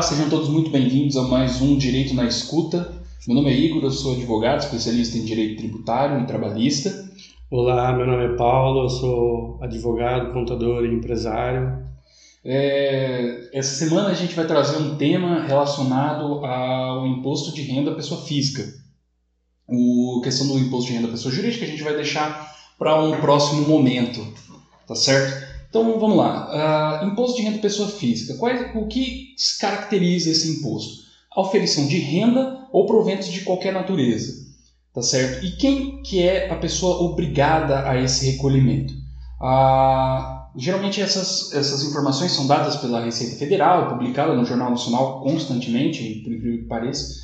Olá, sejam todos muito bem-vindos a mais um Direito na Escuta. Meu nome é Igor, eu sou advogado, especialista em direito tributário e trabalhista. Olá, meu nome é Paulo, eu sou advogado, contador e empresário. É, essa semana a gente vai trazer um tema relacionado ao imposto de renda pessoa física. O questão do imposto de renda pessoa jurídica a gente vai deixar para um próximo momento, tá certo? Então vamos lá. Uh, imposto de renda pessoa física. Qual é, o que caracteriza esse imposto? A oferição de renda ou proventos de qualquer natureza, tá certo? E quem que é a pessoa obrigada a esse recolhimento? Uh, geralmente essas, essas informações são dadas pela Receita Federal, publicada no Jornal Nacional constantemente, por incrível que pareça.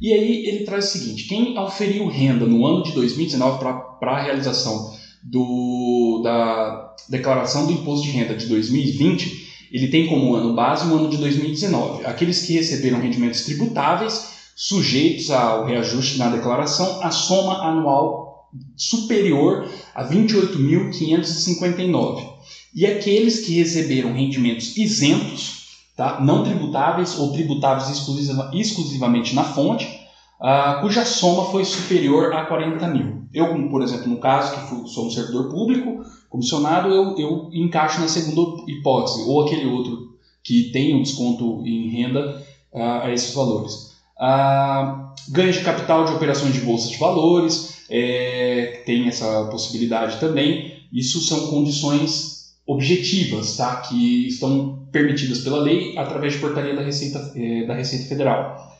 E aí ele traz o seguinte: quem auferiu renda no ano de 2019 para a realização do, da declaração do imposto de renda de 2020, ele tem como ano base o ano de 2019. Aqueles que receberam rendimentos tributáveis sujeitos ao reajuste na declaração, a soma anual superior a 28.559. E aqueles que receberam rendimentos isentos, tá? não tributáveis ou tributáveis exclusiva, exclusivamente na fonte, uh, cuja soma foi superior a 40 mil. Eu, por exemplo, no caso que sou um servidor público, comissionado, eu, eu encaixo na segunda hipótese, ou aquele outro que tem um desconto em renda uh, a esses valores. Uh, ganho de capital de operações de bolsa de valores, é, tem essa possibilidade também. Isso são condições objetivas, tá? que estão permitidas pela lei através de portaria da Receita, é, da Receita Federal.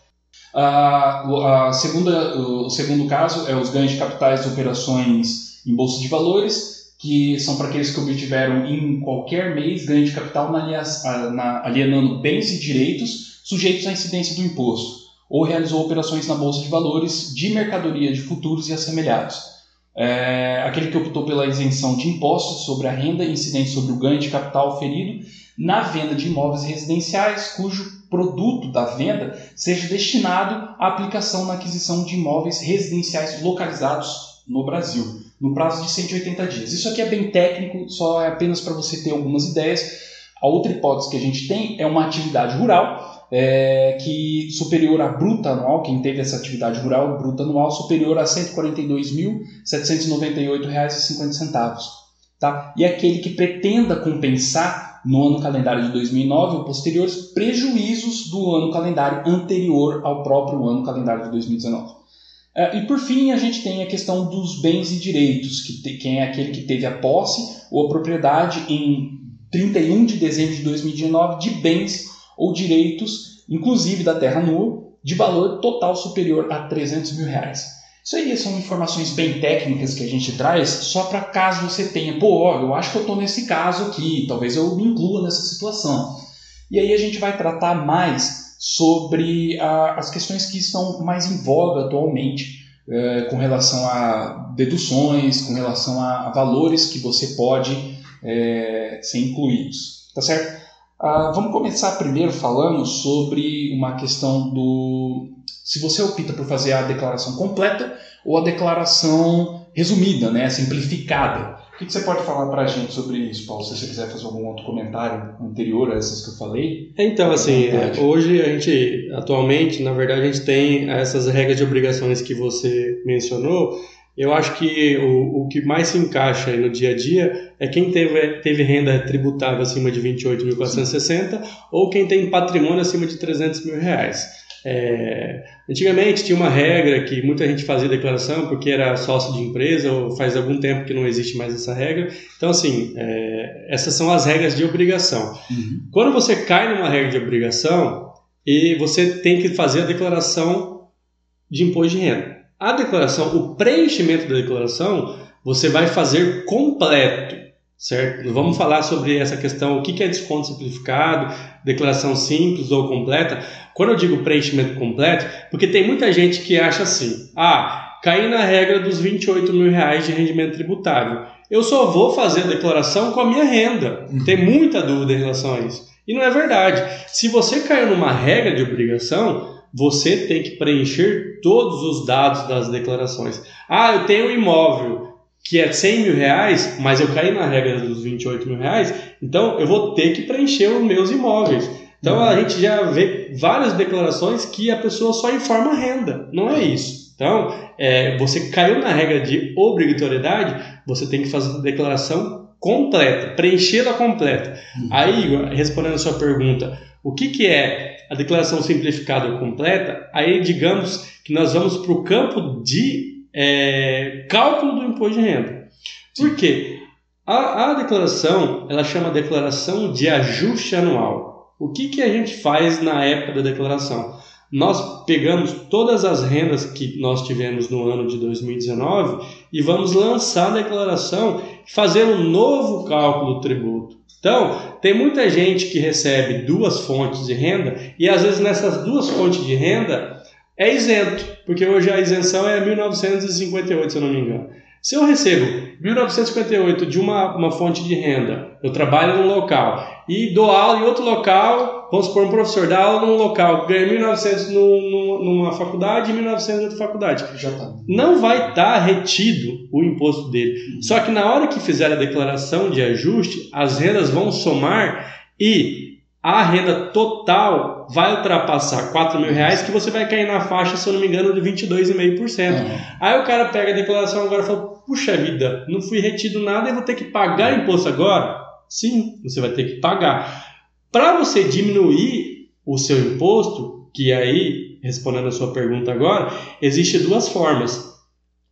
A, a segunda, o segundo caso é os ganhos de capitais de operações em bolsa de valores, que são para aqueles que obtiveram em qualquer mês ganho de capital na, na, alienando bens e direitos sujeitos à incidência do imposto, ou realizou operações na bolsa de valores de mercadoria de futuros e assemelhados. É, aquele que optou pela isenção de impostos sobre a renda incidente sobre o ganho de capital oferido na venda de imóveis residenciais cujo produto da venda seja destinado à aplicação na aquisição de imóveis residenciais localizados no Brasil, no prazo de 180 dias. Isso aqui é bem técnico, só é apenas para você ter algumas ideias. A outra hipótese que a gente tem é uma atividade rural é, que superior à bruta anual, quem teve essa atividade rural bruta anual superior a R$ 142.798,50. Tá? E aquele que pretenda compensar no ano calendário de 2009 ou posteriores prejuízos do ano calendário anterior ao próprio ano calendário de 2019. É, e por fim, a gente tem a questão dos bens e direitos, que te, quem é aquele que teve a posse ou a propriedade em 31 de dezembro de 2019 de bens ou direitos, inclusive da terra nua, de valor total superior a 300 mil reais. Isso aí são informações bem técnicas que a gente traz só para caso você tenha, pô, ó, eu acho que eu estou nesse caso aqui, talvez eu me inclua nessa situação. E aí a gente vai tratar mais sobre a, as questões que estão mais em voga atualmente, é, com relação a deduções, com relação a, a valores que você pode é, ser incluídos. Tá certo? Ah, vamos começar primeiro falando sobre uma questão do se você opta por fazer a declaração completa ou a declaração resumida, né, simplificada. O que, você pode falar para a gente sobre isso, Paulo? Se você quiser fazer algum outro comentário anterior a essas que eu falei. Então, assim, hoje a gente, atualmente, na verdade, a gente tem essas regras de obrigações que você mencionou. Eu acho que o, o que mais se encaixa no dia a dia é quem teve, teve renda tributável acima de 28.460 ou quem tem patrimônio acima de 300 mil reais. É, antigamente tinha uma regra que muita gente fazia declaração porque era sócio de empresa, ou faz algum tempo que não existe mais essa regra. Então, assim, é, essas são as regras de obrigação. Uhum. Quando você cai numa regra de obrigação, e você tem que fazer a declaração de imposto de renda. A declaração, o preenchimento da declaração, você vai fazer completo certo? Vamos falar sobre essa questão, o que é desconto simplificado, declaração simples ou completa. Quando eu digo preenchimento completo, porque tem muita gente que acha assim, ah, caí na regra dos 28 mil reais de rendimento tributável. Eu só vou fazer a declaração com a minha renda. Uhum. Tem muita dúvida em relação a isso. E não é verdade. Se você caiu numa regra de obrigação, você tem que preencher todos os dados das declarações. Ah, eu tenho um imóvel que é 100 mil reais, mas eu caí na regra dos 28 mil reais, então eu vou ter que preencher os meus imóveis. Então a gente já vê várias declarações que a pessoa só informa renda. Não é isso. Então, é, você caiu na regra de obrigatoriedade, você tem que fazer a declaração completa, preenchê-la completa. Uhum. Aí, respondendo a sua pergunta, o que, que é a declaração simplificada ou completa? Aí, digamos que nós vamos para o campo de é, cálculo do imposto de renda. Por quê? A, a declaração, ela chama declaração de ajuste anual. O que, que a gente faz na época da declaração? Nós pegamos todas as rendas que nós tivemos no ano de 2019 e vamos lançar a declaração e fazer um novo cálculo do tributo. Então, tem muita gente que recebe duas fontes de renda e às vezes nessas duas fontes de renda é isento, porque hoje a isenção é 1958, se eu não me engano. Se eu recebo 1958 de uma, uma fonte de renda, eu trabalho num local e dou aula em outro local, vamos supor, um professor dá aula num local, ganha 1900 no, numa faculdade e 1900 em outra faculdade. Já tá. Não vai estar tá retido o imposto dele. Só que na hora que fizer a declaração de ajuste, as rendas vão somar e a renda total vai ultrapassar 4 mil reais, que você vai cair na faixa, se eu não me engano, de 22,5%. Uhum. Aí o cara pega a declaração agora e fala, puxa vida, não fui retido nada e vou ter que pagar imposto agora? Sim, você vai ter que pagar. Para você diminuir o seu imposto, que aí, respondendo a sua pergunta agora, existe duas formas.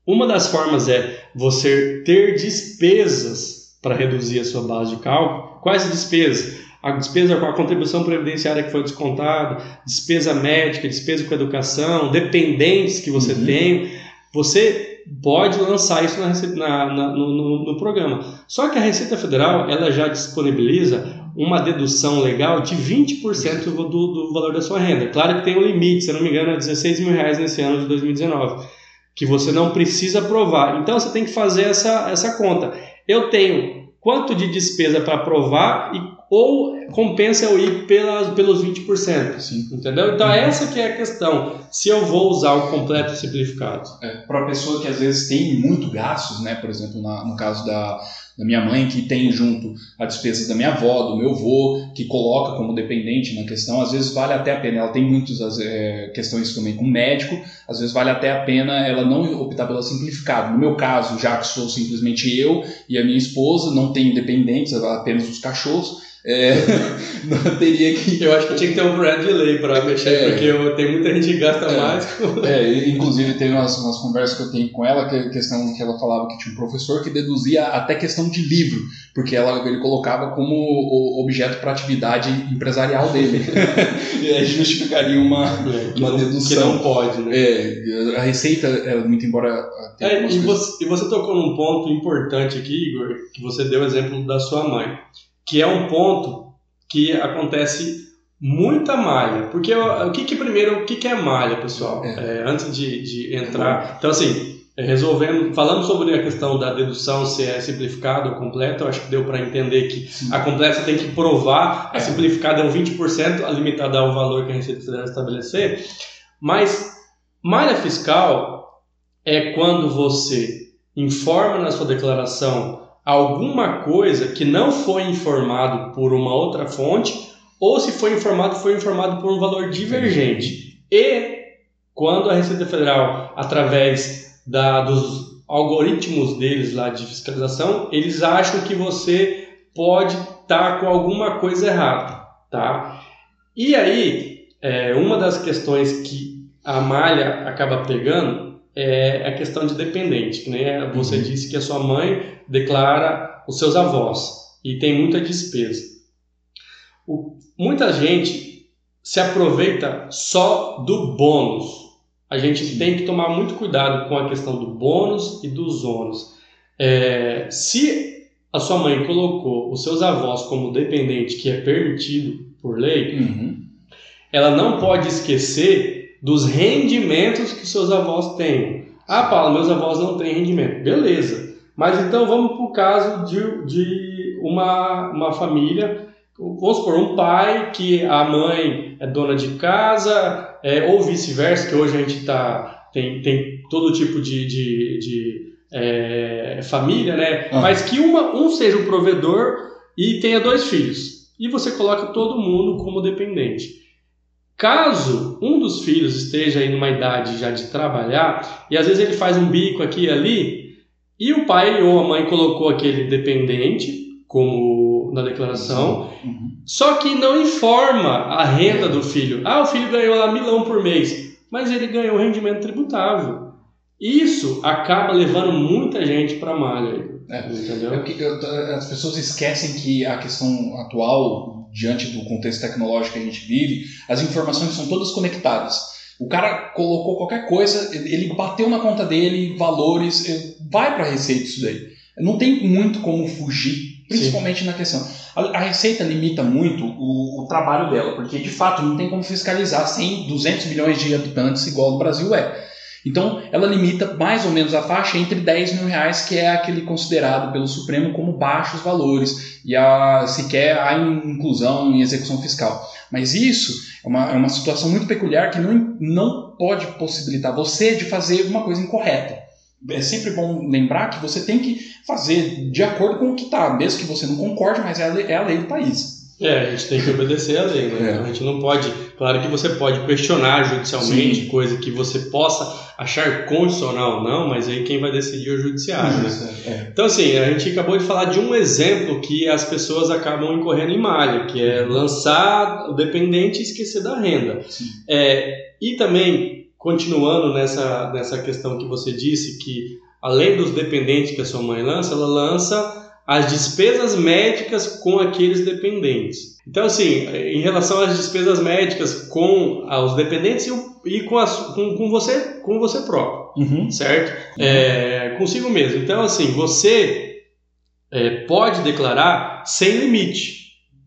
Uma das formas é você ter despesas para reduzir a sua base de cálculo. Quais despesas? A despesa com a contribuição previdenciária que foi descontada, despesa médica, despesa com educação, dependentes que você uhum. tem, você pode lançar isso na, na, no, no, no, programa. Só que a Receita Federal ela já disponibiliza uma dedução legal de 20% do, do valor da sua renda. Claro que tem um limite, se não me engano, é 16 mil reais nesse ano de 2019, que você não precisa provar. Então você tem que fazer essa, essa conta. Eu tenho quanto de despesa para provar e ou compensa eu ir pelas, pelos 20%. Sim. Entendeu? Então, uhum. essa que é a questão. Se eu vou usar o completo simplificado. É, para a pessoa que às vezes tem muito gastos, né? por exemplo, na, no caso da, da minha mãe, que tem junto a despesa da minha avó, do meu avô, que coloca como dependente na questão, às vezes vale até a pena. Ela tem muitas é, questões também com médico, às vezes vale até a pena ela não optar pela simplificada. No meu caso, já que sou simplesmente eu e a minha esposa, não tenho dependentes, apenas os cachorros é, não teria que. Eu acho que tinha que ter um brand de lei para mexer, é, porque eu, tem muita gente que gasta é, mais. É, inclusive, tem umas, umas conversas que eu tenho com ela, que questão que ela falava que tinha um professor que deduzia até questão de livro, porque ela, ele colocava como objeto para atividade empresarial dele. e aí justificaria uma, é, uma dedução. Que não pode, né? É, a receita, é, muito embora. E, você, e você tocou num ponto importante aqui, Igor, que você deu o exemplo da sua mãe que é um ponto que acontece muita malha. Porque o que, que primeiro, o que, que é malha, pessoal? É. É, antes de, de entrar. Então, assim, resolvendo, falando sobre a questão da dedução, se é simplificada ou completa, eu acho que deu para entender que Sim. a completa tem que provar, a é. simplificada é um 20%, a limitada ao valor que a Receita Federal estabelecer. Mas malha fiscal é quando você informa na sua declaração alguma coisa que não foi informado por uma outra fonte, ou se foi informado, foi informado por um valor divergente. E quando a Receita Federal, através da, dos algoritmos deles lá de fiscalização, eles acham que você pode estar tá com alguma coisa errada, tá? E aí, é, uma das questões que a malha acaba pegando é a questão de dependente, né? Você uhum. disse que a sua mãe declara os seus avós e tem muita despesa. O, muita gente se aproveita só do bônus. A gente Sim. tem que tomar muito cuidado com a questão do bônus e dos ônus. É, se a sua mãe colocou os seus avós como dependente, que é permitido por lei, uhum. ela não pode esquecer dos rendimentos que seus avós têm. Ah, Paulo, meus avós não têm rendimento. Beleza. Mas então vamos para o caso de, de uma, uma família, vamos supor, um pai que a mãe é dona de casa, é, ou vice-versa, que hoje a gente tá, tem, tem todo tipo de, de, de é, família, né? Ah. Mas que uma, um seja o provedor e tenha dois filhos. e você coloca todo mundo como dependente. Caso um dos filhos esteja em uma idade já de trabalhar e às vezes ele faz um bico aqui e ali e o pai ou a mãe colocou aquele dependente como na declaração, uhum. só que não informa a renda do filho. Ah, o filho ganhou lá milão por mês, mas ele ganhou rendimento tributável. Isso acaba levando muita gente para malha. É, entendeu? É as pessoas esquecem que a questão atual, diante do contexto tecnológico que a gente vive, as informações são todas conectadas. O cara colocou qualquer coisa, ele bateu na conta dele, valores, vai para a receita isso daí. Não tem muito como fugir, principalmente Sim. na questão. A, a, receita limita muito o, o, trabalho dela, porque de fato não tem como fiscalizar 100, 200 milhões de habitantes igual no Brasil é. Então, ela limita mais ou menos a faixa entre 10 mil reais, que é aquele considerado pelo Supremo como baixos valores, e a, sequer a inclusão em execução fiscal. Mas isso é uma, é uma situação muito peculiar que não, não pode possibilitar você de fazer uma coisa incorreta. É sempre bom lembrar que você tem que fazer de acordo com o que está, mesmo que você não concorde, mas é a lei, é a lei do país. É, a gente tem que obedecer a lei, né? É. Então a gente não pode. Claro que você pode questionar judicialmente, Sim. coisa que você possa achar constitucional ou não, mas aí quem vai decidir é o judiciário, né? É. Então, assim, a gente acabou de falar de um exemplo que as pessoas acabam incorrendo em malha, que é lançar o dependente e esquecer da renda. É, e também, continuando nessa, nessa questão que você disse, que além dos dependentes que a sua mãe lança, ela lança as despesas médicas com aqueles dependentes. Então, assim, em relação às despesas médicas com os dependentes e com, a, com, com você, com você próprio, uhum. certo? Uhum. É, consigo mesmo. Então, assim, você é, pode declarar sem limite.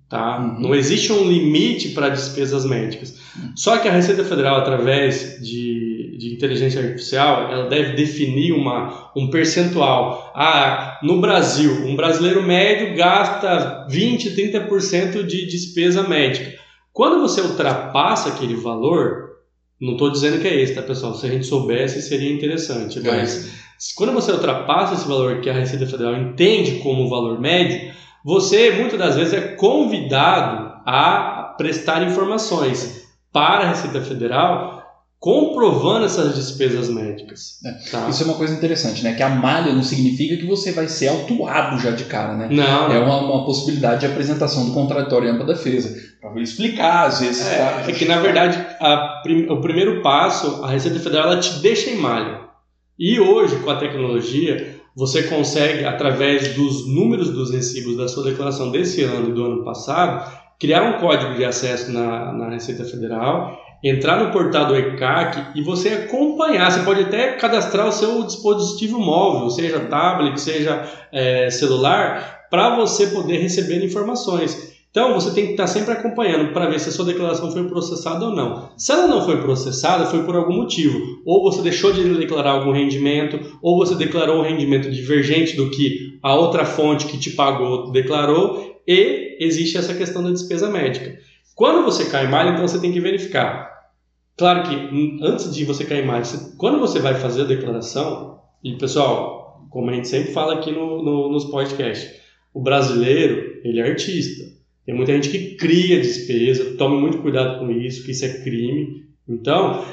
Tá? Uhum. Não existe um limite para despesas médicas. Uhum. Só que a Receita Federal, através de, de inteligência artificial, ela deve definir uma, um percentual. Ah, no Brasil, um brasileiro médio gasta 20, 30% de despesa médica. Quando você ultrapassa aquele valor, não estou dizendo que é esse, tá, pessoal? Se a gente soubesse, seria interessante. É. Mas quando você ultrapassa esse valor que a Receita Federal entende como valor médio, você muitas das vezes é convidado a prestar informações para a Receita Federal comprovando essas despesas médicas. É. Tá? Isso é uma coisa interessante, né? Que a malha não significa que você vai ser autuado já de cara, né? Não. É uma, uma possibilidade de apresentação do contraditório ampla defesa. Para explicar, às vezes. É, tá? é que, na verdade, a, o primeiro passo, a Receita Federal ela te deixa em malha. E hoje, com a tecnologia, você consegue, através dos números dos recibos da sua declaração desse ano e do ano passado, criar um código de acesso na, na Receita Federal, entrar no portal do ECAC e você acompanhar. Você pode até cadastrar o seu dispositivo móvel, seja tablet, seja é, celular, para você poder receber informações. Então você tem que estar sempre acompanhando para ver se a sua declaração foi processada ou não. Se ela não foi processada, foi por algum motivo. Ou você deixou de declarar algum rendimento, ou você declarou um rendimento divergente do que a outra fonte que te pagou declarou, e existe essa questão da despesa médica. Quando você cai malha, então você tem que verificar. Claro que hum, antes de você cair malha, quando você vai fazer a declaração, e pessoal, como a gente sempre fala aqui no, no, nos podcasts, o brasileiro, ele é artista. Tem muita gente que cria despesa, tome muito cuidado com isso, que isso é crime. Então,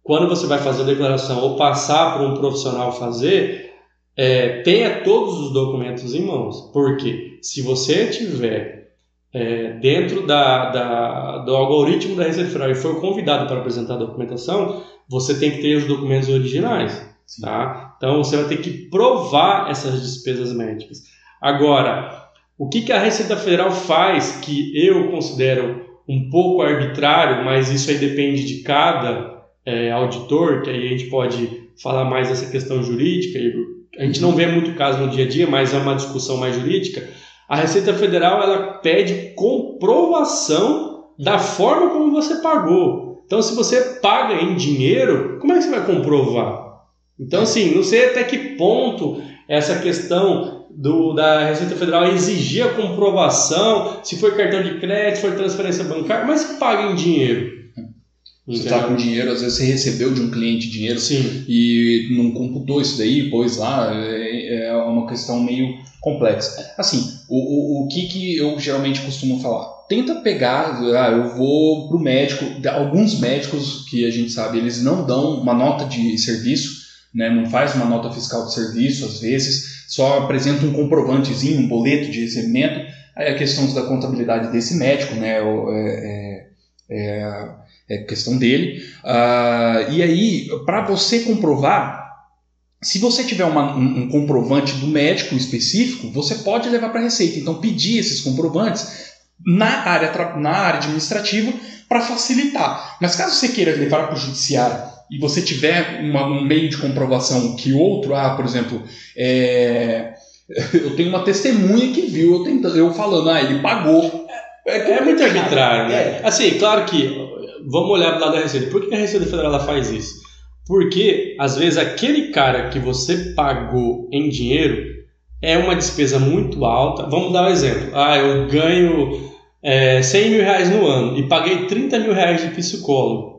quando você vai fazer a declaração ou passar para um profissional fazer, é, tenha todos os documentos em mãos. Porque se você tiver é, dentro da, da, do algoritmo da Receita Federal e for convidado para apresentar a documentação, você tem que ter os documentos originais. Tá? Então, você vai ter que provar essas despesas médicas. Agora, o que, que a Receita Federal faz que eu considero um pouco arbitrário, mas isso aí depende de cada é, auditor, que aí a gente pode falar mais dessa questão jurídica. A gente não vê muito caso no dia a dia, mas é uma discussão mais jurídica. A Receita Federal ela pede comprovação da forma como você pagou. Então, se você paga em dinheiro, como é que você vai comprovar? Então, assim, não sei até que ponto essa questão do, da Receita Federal exigir a comprovação se foi cartão de crédito, se foi transferência bancária, mas que paga em dinheiro. Você está com dinheiro, às vezes você recebeu de um cliente dinheiro Sim. e não computou isso daí, pois lá, é, é uma questão meio complexa. Assim, o, o, o que, que eu geralmente costumo falar? Tenta pegar, ah, eu vou pro médico. Alguns médicos que a gente sabe, eles não dão uma nota de serviço, né, não faz uma nota fiscal de serviço, às vezes, só apresenta um comprovantezinho, um boleto de recebimento. Aí a questão da contabilidade desse médico, né, é, é, é, é questão dele. Ah, e aí, para você comprovar, se você tiver uma, um, um, comprovante do médico específico, você pode levar para a Receita. Então, pedir esses comprovantes na área, na área administrativa para facilitar. Mas caso você queira levar para o judiciário e você tiver uma, um meio de comprovação que outro, ah, por exemplo, é, eu tenho uma testemunha que viu eu, tentando, eu falando, ah, ele pagou. É, é muito arbitrário, né? É. Assim, claro que, vamos olhar do lado da Receita. Por que a Receita Federal faz isso? Porque, às vezes, aquele cara que você pagou em dinheiro é uma despesa muito alta. Vamos dar um exemplo. Ah, eu ganho é, 100 mil reais no ano e paguei 30 mil reais de psicólogo.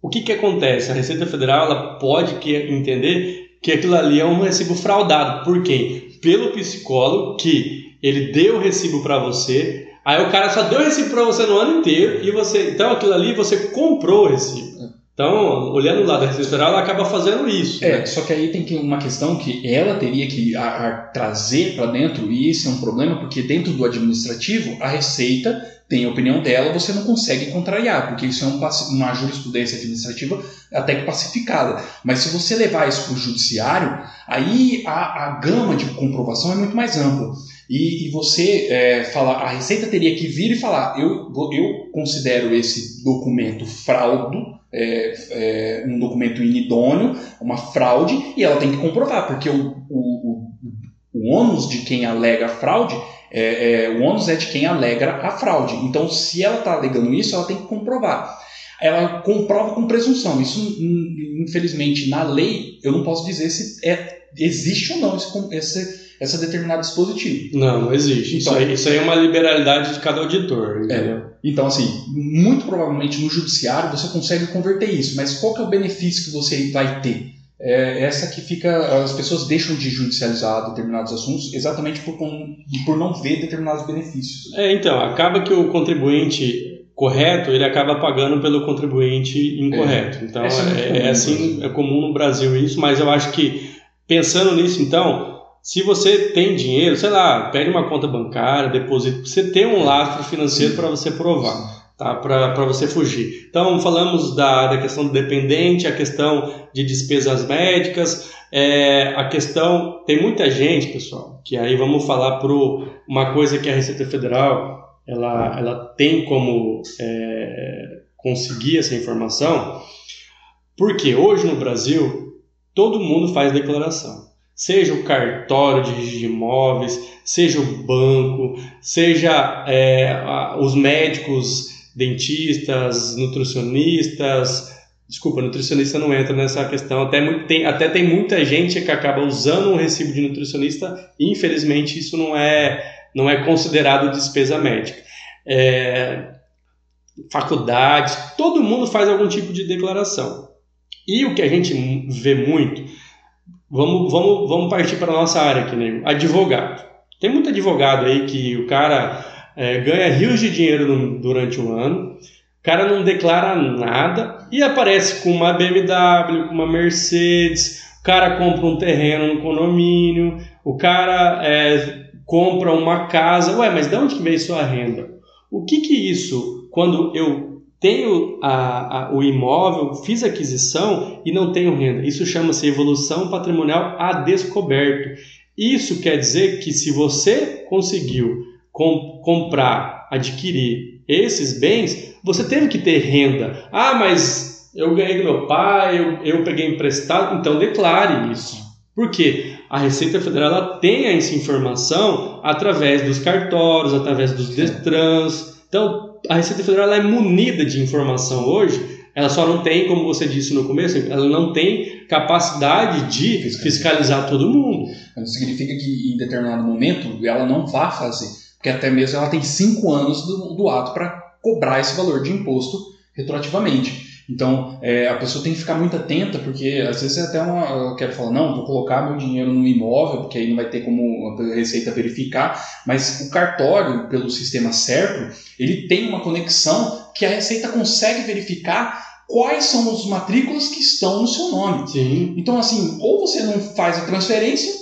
O que, que acontece? A Receita Federal ela pode entender que aquilo ali é um recibo fraudado. Por quê? Pelo psicólogo que ele deu o recibo para você, aí o cara só deu o recibo para você no ano inteiro e você, então aquilo ali você comprou o recibo. Então, olhando o lado da Receita Federal, ela acaba fazendo isso. É, né? só que aí tem uma questão que ela teria que a, a trazer para dentro, e isso é um problema, porque dentro do administrativo, a Receita tem a opinião dela, você não consegue contrariar, porque isso é um, uma jurisprudência administrativa até que pacificada. Mas se você levar isso para o judiciário, aí a, a gama de comprovação é muito mais ampla. E, e você é, falar, a Receita teria que vir e falar: eu, eu considero esse documento fraudo, é, é, um documento inidôneo, uma fraude, e ela tem que comprovar, porque o, o, o, ônus de quem alega fraude, é, é, o ônus é de quem alega a fraude. Então, se ela está alegando isso, ela tem que comprovar. Ela comprova com presunção. Isso, infelizmente, na lei, eu não posso dizer se é, existe ou não esse, esse essa determinado dispositivo. Não, não existe. Então, isso, aí, isso aí é uma liberalidade de cada auditor. Entendeu? É. Então, assim, muito provavelmente no judiciário você consegue converter isso, mas qual que é o benefício que você vai ter? É essa que fica. As pessoas deixam de judicializar determinados assuntos exatamente por, por não ver determinados benefícios. É, então, acaba que o contribuinte correto ele acaba pagando pelo contribuinte incorreto. É. Então, é, é, é assim, é comum no Brasil isso, mas eu acho que pensando nisso, então se você tem dinheiro, sei lá, pede uma conta bancária, deposita, você tem um lastro financeiro para você provar, tá? para você fugir. Então, falamos da, da questão do dependente, a questão de despesas médicas, é, a questão. Tem muita gente, pessoal, que aí vamos falar para uma coisa que a Receita Federal ela, ela tem como é, conseguir essa informação, porque hoje no Brasil todo mundo faz declaração seja o cartório de imóveis, seja o banco, seja é, os médicos, dentistas, nutricionistas. Desculpa, nutricionista não entra nessa questão. Até, tem, até tem muita gente que acaba usando um recibo de nutricionista e infelizmente isso não é, não é considerado despesa médica. É, faculdades, todo mundo faz algum tipo de declaração. E o que a gente vê muito Vamos, vamos, vamos partir para a nossa área aqui, né? Advogado. Tem muito advogado aí que o cara é, ganha rios de dinheiro no, durante o ano, o cara não declara nada e aparece com uma BMW, com uma Mercedes, o cara compra um terreno no condomínio, o cara é, compra uma casa. Ué, mas de onde que veio sua renda? O que que isso, quando eu tenho a, a, o imóvel, fiz aquisição e não tenho renda. Isso chama-se evolução patrimonial a descoberto. Isso quer dizer que se você conseguiu com, comprar, adquirir esses bens, você teve que ter renda. Ah, mas eu ganhei do meu pai, eu, eu peguei emprestado, então declare isso. Por quê? A Receita Federal tem essa informação através dos cartórios, através dos Detrans. Então, a Receita Federal é munida de informação hoje, ela só não tem, como você disse no começo, ela não tem capacidade de fiscalizar todo mundo. Isso significa que em determinado momento ela não vai fazer, porque até mesmo ela tem cinco anos do, do ato para cobrar esse valor de imposto retroativamente. Então, é, a pessoa tem que ficar muito atenta, porque às vezes é até uma. Eu quero falar, não, vou colocar meu dinheiro no imóvel, porque aí não vai ter como a Receita verificar, mas o cartório, pelo sistema certo, ele tem uma conexão que a Receita consegue verificar quais são as matrículas que estão no seu nome. Sim. Então, assim, ou você não faz a transferência.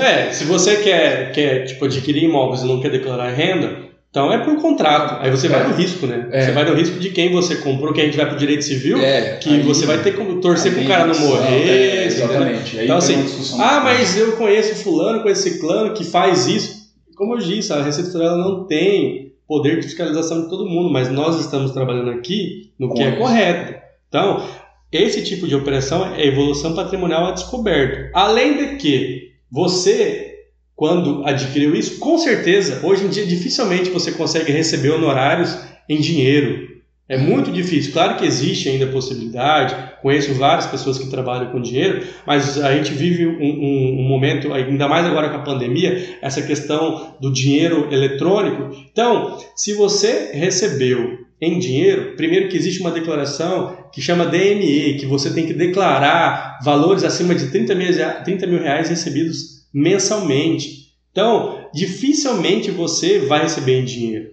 é, se você quer, quer tipo, adquirir imóveis e não quer declarar renda, então é por contrato. Aí você é. vai no risco, né? É. Você vai no risco de quem você comprou, que a gente vai pro direito civil, é. que aí, você vai ter que torcer pro cara não morrer. É, exatamente. então assim, ah, mas eu conheço fulano, conheço ciclano que faz isso. Como eu disse, a Receita Federal não tem poder de fiscalização de todo mundo, mas nós estamos trabalhando aqui no que é correto. Então, esse tipo de operação é evolução patrimonial a descoberto. Além de que você quando adquiriu isso, com certeza, hoje em dia dificilmente você consegue receber honorários em dinheiro. É muito difícil. Claro que existe ainda a possibilidade, conheço várias pessoas que trabalham com dinheiro, mas a gente vive um, um, um, momento, ainda mais agora com a pandemia, essa questão do dinheiro eletrônico. Então, se você recebeu em dinheiro, primeiro que existe uma declaração que chama DME, que você tem que declarar valores acima de 30 mil, 30 mil reais recebidos mensalmente. Então, dificilmente você vai receber em dinheiro.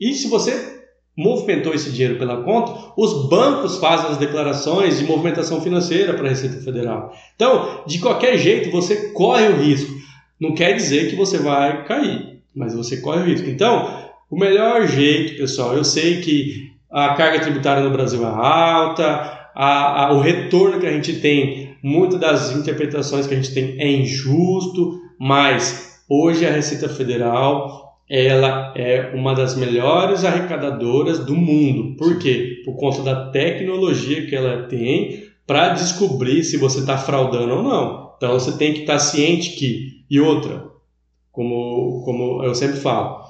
E se você movimentou esse dinheiro pela conta, os bancos fazem as declarações de movimentação financeira para a Receita Federal. Então, de qualquer jeito, você corre o risco. Não quer dizer que você vai cair, mas você corre o risco. Então, o melhor jeito, pessoal, eu sei que a carga tributária no Brasil é alta, a, a, o retorno que a gente tem muitas das interpretações que a gente tem é injusto, mas hoje a Receita Federal ela é uma das melhores arrecadadoras do mundo. Por quê? Por conta da tecnologia que ela tem para descobrir se você está fraudando ou não. Então você tem que estar tá ciente que. E outra, como, como eu sempre falo,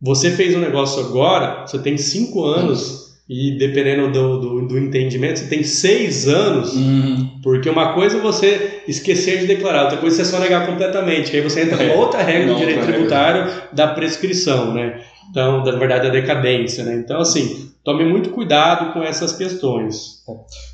você fez um negócio agora, você tem cinco anos e dependendo do, do, do, entendimento, você tem seis anos, uhum. porque uma coisa é você esquecer de declarar, outra coisa é você só negar completamente. Aí você entra é. outra regra do direito tributário regra. da prescrição, né? Então, na verdade, a decadência, né? Então, assim, tome muito cuidado com essas questões.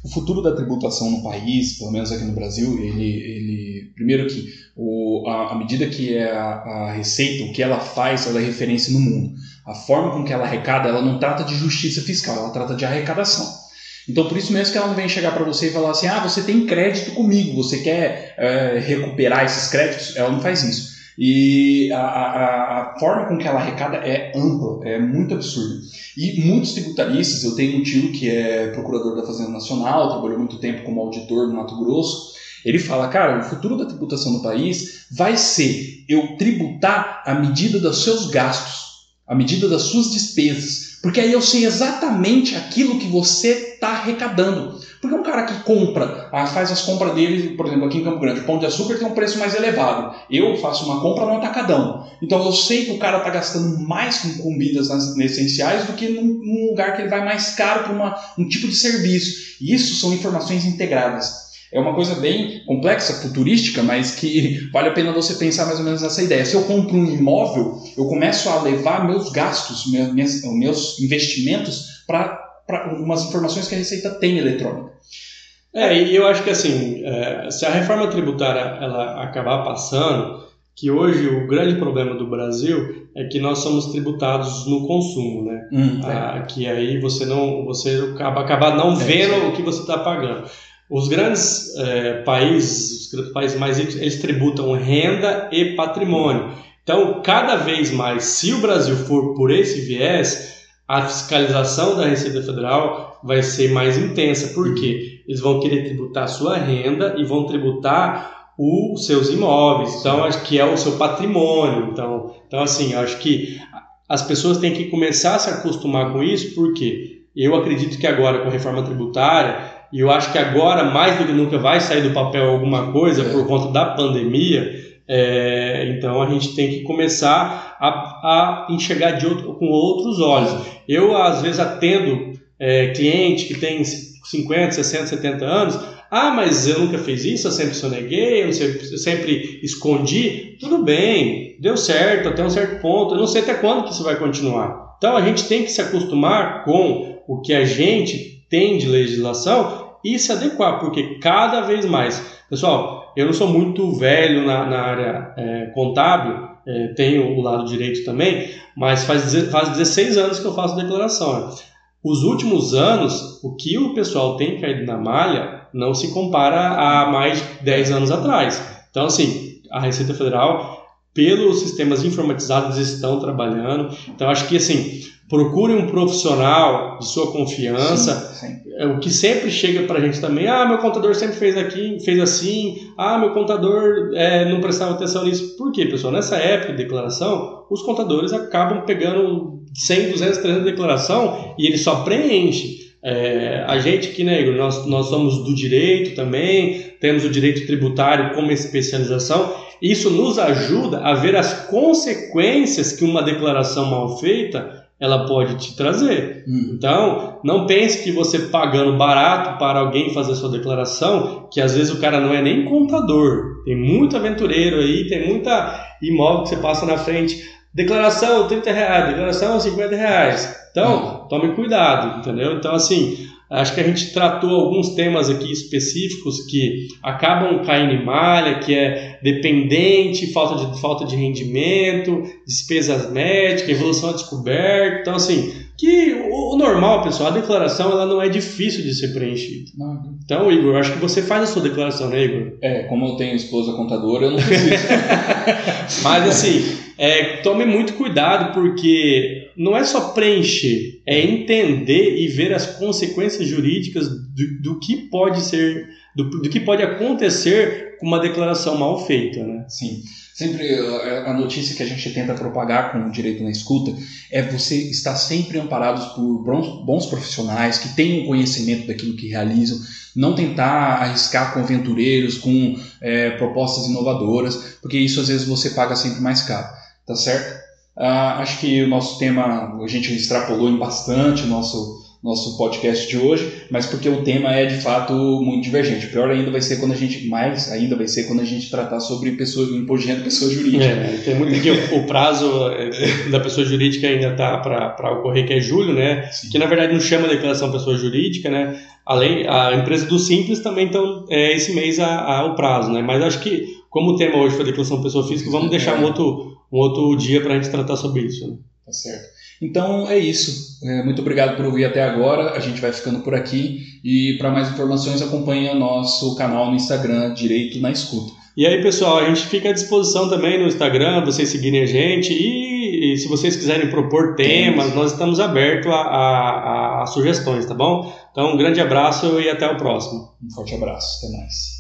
O futuro da tributação no país, pelo menos aqui no Brasil, ele, ele primeiro que o, a, a medida que é a, a receita, o que ela faz, ela é referência no mundo. A forma com que ela arrecada, ela não trata de justiça fiscal, ela trata de arrecadação. Então, por isso mesmo que ela não vem chegar para você e falar assim: ah, você tem crédito comigo, você quer é, recuperar esses créditos? Ela não faz isso. E a, a, a, forma com que ela arrecada é ampla, é muito absurda. E muitos tributaristas, eu tenho um tio que é procurador da Fazenda Nacional, trabalhou muito tempo como auditor no Mato Grosso. Ele fala, cara, o futuro da tributação no país vai ser eu tributar à medida dos seus gastos à medida das suas despesas, porque aí eu sei exatamente aquilo que você está arrecadando. Porque um cara que compra, ah, faz as compras dele, por exemplo, aqui em Campo Grande, o pão de açúcar tem um preço mais elevado. Eu faço uma compra no atacadão. Então eu sei que o cara está gastando mais com comidas essenciais do que num, num, lugar que ele vai mais caro para um tipo de serviço. E isso são informações integradas. É uma coisa bem complexa, futurística, mas que vale a pena você pensar mais ou menos nessa ideia. Se eu compro um imóvel, eu começo a levar meus gastos, meus, meus investimentos para umas informações que a Receita tem eletrônica. É, e eu acho que assim, é, se a reforma tributária ela acabar passando, que hoje o grande problema do Brasil é que nós somos tributados no consumo, né? Hum, é. ah, que aí você não, você acaba, acaba não é, vendo o que você está pagando. Os grandes é, países, os países mais ricos, eles tributam renda e patrimônio. Então, cada vez mais, se o Brasil for por esse viés, a fiscalização da Receita Federal vai ser mais intensa. Por quê? Eles vão querer tributar a sua renda e vão tributar os seus imóveis, então acho que é o seu patrimônio. Então, então assim, acho que as pessoas têm que começar a se acostumar com isso, porque eu acredito que agora com a reforma tributária e eu acho que agora, mais do que nunca, vai sair do papel alguma coisa é. por conta da pandemia. É, então a gente tem que começar a, a enxergar de outro, com outros olhos. Eu, às vezes, atendo é, cliente que tem 50, 60, 70 anos. Ah, mas eu nunca fiz isso, eu sempre soneguei, eu sempre, eu sempre escondi. Tudo bem, deu certo até um certo ponto. Eu não sei até quando que isso vai continuar. Então a gente tem que se acostumar com o que a gente tem de legislação e se adequar, porque cada vez mais. Pessoal, eu não sou muito velho na, na área é, contábil, é, tenho o lado direito também, mas faz, faz 16 anos que eu faço declaração. Os últimos anos, o que o pessoal tem caído na malha não se compara a mais de 10 anos atrás. Então, assim, a Receita Federal, pelos sistemas informatizados, estão trabalhando. Então, acho que, assim, procure um profissional de sua confiança. Sim, sim. É, o que sempre chega para a gente também, ah, meu contador sempre fez aqui, fez assim, ah, meu contador é, não prestava atenção nisso. Por quê, pessoal? Nessa época de declaração, os contadores acabam pegando 100, 200, 300 de declaração e ele só preenche. É, a gente aqui, né, Igor, nós, nós somos do direito também, temos o direito tributário como especialização. Isso nos ajuda a ver as consequências que uma declaração mal feita ela pode te trazer. Uhum. Então, não pense que você pagando barato para alguém fazer sua declaração, que às vezes o cara não é nem contador. Tem muito aventureiro aí, tem muita imóvel que você passa na frente. Declaração 30 reais, declaração 50 reais. Então, uhum. tome cuidado, entendeu? Então, assim, Acho que a gente tratou alguns temas aqui específicos que acabam caindo em malha, que é dependente, falta de, falta de rendimento, despesas médicas, evolução à descoberta. Então, assim, que o, o, normal, pessoal, a declaração ela não é difícil de ser preenchida. Não. Então, Igor, acho que você faz a sua declaração, né, Igor? É, como eu tenho esposa contadora, eu não preciso. Mas, assim, é, tome muito cuidado, porque não é só preencher, é entender e ver as consequências jurídicas do, do que pode ser, do, do que pode acontecer com uma declaração mal feita, né? Sim. Sempre a notícia que a gente tenta propagar com o direito na escuta é você estar sempre amparados por bons profissionais que tenham conhecimento daquilo que realizam, não tentar arriscar com aventureiros, com é, propostas inovadoras, porque isso às vezes você paga sempre mais caro, tá certo? Ah, acho que o nosso tema a gente extrapolou em bastante o nosso nosso podcast de hoje, mas porque o tema é de fato muito divergente. Pior ainda vai ser quando a gente, mais ainda vai ser quando a gente tratar sobre pessoa, imposto de renda pessoa jurídica. É, tem muito que o, o prazo é, da pessoa jurídica ainda está para ocorrer, que é julho, né? Sim. Que na verdade não chama declaração pessoa jurídica, né? Além, a empresa do Simples também então é esse mês a, a, o prazo, né? Mas acho que, como o tema hoje foi declaração pessoa física, vamos deixar um outro, um outro dia para a gente tratar sobre isso. Né? Tá certo. Então é isso. É, muito obrigado por ouvir até agora. A gente vai ficando por aqui. E para mais informações, acompanhe o nosso canal no Instagram, Direito na Escuta. E aí, pessoal, a gente fica à disposição também no Instagram, vocês seguirem a gente. E, e se vocês quiserem propor temas, nós estamos abertos a, a, a sugestões, tá bom? Então, um grande abraço e até o próximo. Um forte abraço. Até mais.